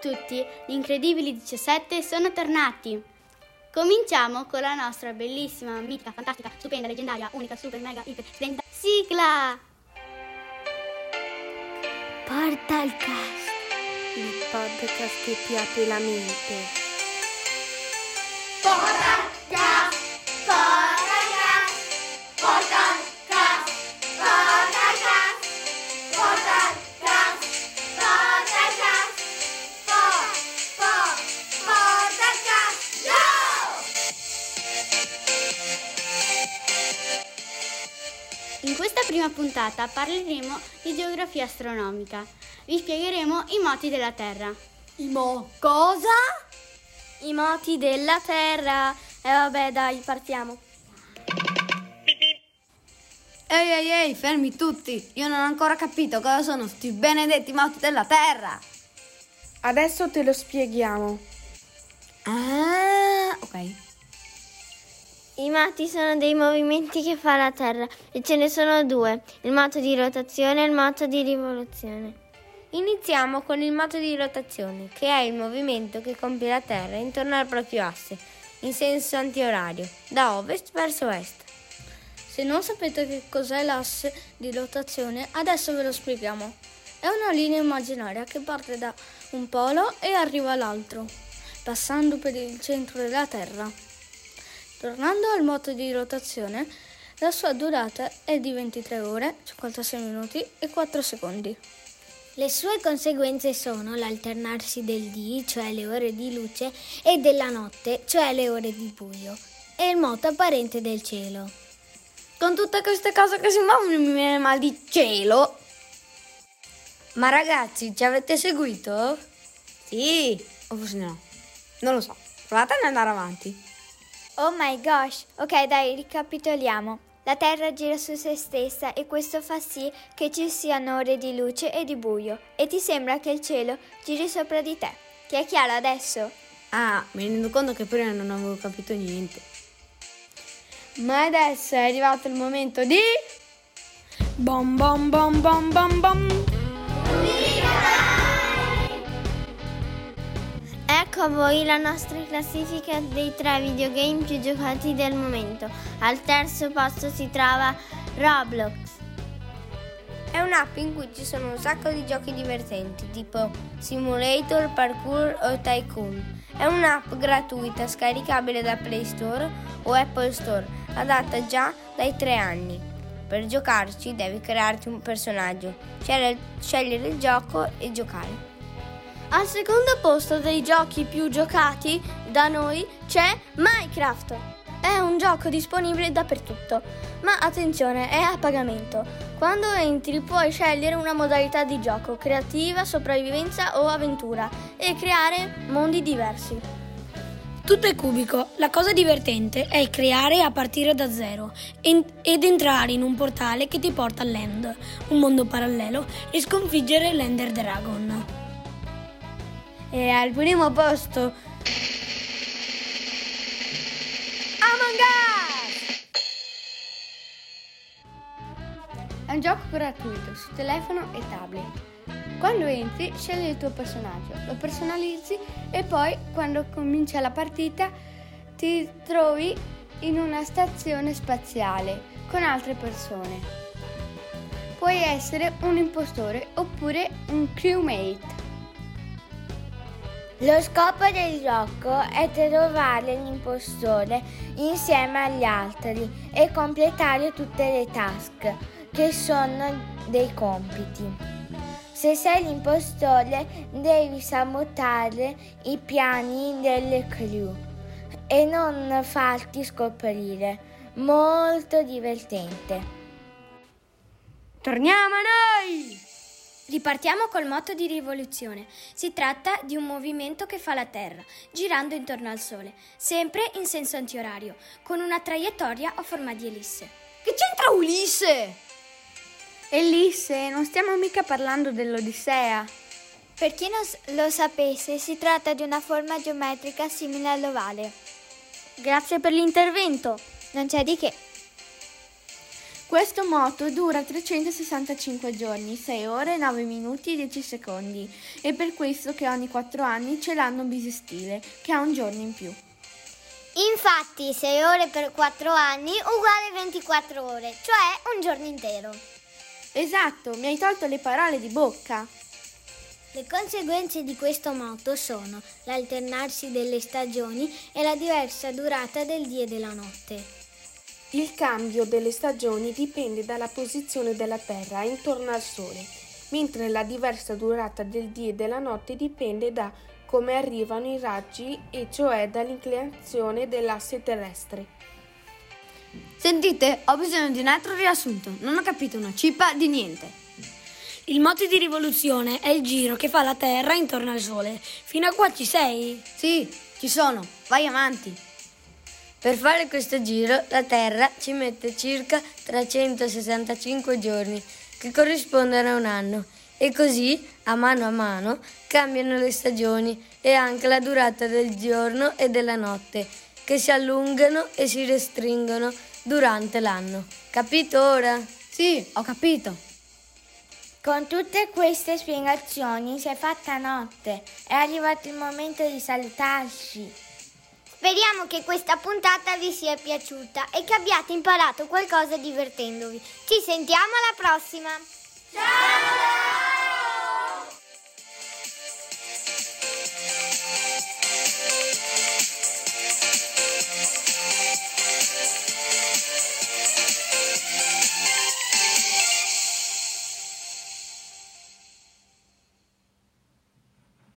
tutti, gli incredibili 17 sono tornati. Cominciamo con la nostra bellissima, mitica, fantastica, stupenda, leggendaria, unica, super, mega, iper, splendida sigla! Portal Cast, il podcast che ti apre la mente. Portal In questa prima puntata parleremo di geografia astronomica. Vi spiegheremo i moti della Terra. I mo cosa? I moti della Terra. E eh, vabbè, dai, partiamo. Ehi, ehi, ehi, fermi tutti! Io non ho ancora capito cosa sono questi benedetti moti della Terra! Adesso te lo spieghiamo. Ah, ok. I moti sono dei movimenti che fa la Terra e ce ne sono due, il moto di rotazione e il moto di rivoluzione. Iniziamo con il moto di rotazione, che è il movimento che compie la Terra intorno al proprio asse, in senso antiorario, da ovest verso est. Se non sapete che cos'è l'asse di rotazione, adesso ve lo spieghiamo. È una linea immaginaria che parte da un polo e arriva all'altro, passando per il centro della Terra. Tornando al moto di rotazione, la sua durata è di 23 ore, 56 minuti e 4 secondi. Le sue conseguenze sono l'alternarsi del dì, cioè le ore di luce, e della notte, cioè le ore di buio, e il moto apparente del cielo. Con tutte queste cose che si muovono mi viene mal di cielo. Ma ragazzi, ci avete seguito? Sì, o forse no. Non lo so. Provate ad andare avanti. Oh my gosh! Ok, dai, ricapitoliamo. La Terra gira su se stessa e questo fa sì che ci siano ore di luce e di buio e ti sembra che il cielo giri sopra di te. Che è chiaro adesso? Ah, mi rendo conto che prima non avevo capito niente. Ma adesso è arrivato il momento di... Bom bom bom bom bom bom! Ecco a voi la nostra classifica dei tre videogame più giocati del momento. Al terzo posto si trova Roblox. È un'app in cui ci sono un sacco di giochi divertenti, tipo Simulator, Parkour o Tycoon. È un'app gratuita scaricabile da Play Store o Apple Store, adatta già dai tre anni. Per giocarci devi crearti un personaggio, scegliere il gioco e giocare. Al secondo posto dei giochi più giocati da noi c'è Minecraft. È un gioco disponibile dappertutto, ma attenzione, è a pagamento. Quando entri puoi scegliere una modalità di gioco, creativa, sopravvivenza o avventura, e creare mondi diversi. Tutto è cubico, la cosa divertente è creare a partire da zero ed entrare in un portale che ti porta all'End, un mondo parallelo, e sconfiggere l'Ender Dragon. E al primo posto Among Us! È un gioco gratuito su telefono e tablet. Quando entri scegli il tuo personaggio, lo personalizzi e poi quando comincia la partita ti trovi in una stazione spaziale con altre persone. Puoi essere un impostore oppure un crewmate. Lo scopo del gioco è trovare l'impostore insieme agli altri e completare tutte le task, che sono dei compiti. Se sei l'impostore devi sabotare i piani delle crew e non farti scoprire. Molto divertente. Torniamo a noi! Ripartiamo col motto di rivoluzione. Si tratta di un movimento che fa la Terra, girando intorno al Sole, sempre in senso antiorario, con una traiettoria a forma di ellisse. Che c'entra Ulisse? Ellisse, non stiamo mica parlando dell'Odissea. Per chi non lo sapesse, si tratta di una forma geometrica simile all'ovale. Grazie per l'intervento. Non c'è di che. Questo moto dura 365 giorni, 6 ore, 9 minuti e 10 secondi. È per questo che ogni 4 anni c'è l'anno bisestile, che ha un giorno in più. Infatti 6 ore per 4 anni uguale 24 ore, cioè un giorno intero. Esatto, mi hai tolto le parole di bocca. Le conseguenze di questo moto sono l'alternarsi delle stagioni e la diversa durata del dia e della notte. Il cambio delle stagioni dipende dalla posizione della Terra intorno al Sole, mentre la diversa durata del dia e della notte dipende da come arrivano i raggi e cioè dall'inclinazione dell'asse terrestre. Sentite, ho bisogno di un altro riassunto. Non ho capito una cipa di niente. Il moto di rivoluzione è il giro che fa la Terra intorno al Sole. Fino a qua ci sei? Sì, ci sono. Vai avanti. Per fare questo giro la Terra ci mette circa 365 giorni, che corrispondono a un anno, e così, a mano a mano, cambiano le stagioni e anche la durata del giorno e della notte, che si allungano e si restringono durante l'anno. Capito ora? Sì, ho capito. Con tutte queste spiegazioni si è fatta notte. È arrivato il momento di salutarci. Speriamo che questa puntata vi sia piaciuta e che abbiate imparato qualcosa divertendovi. Ci sentiamo alla prossima! Ciao!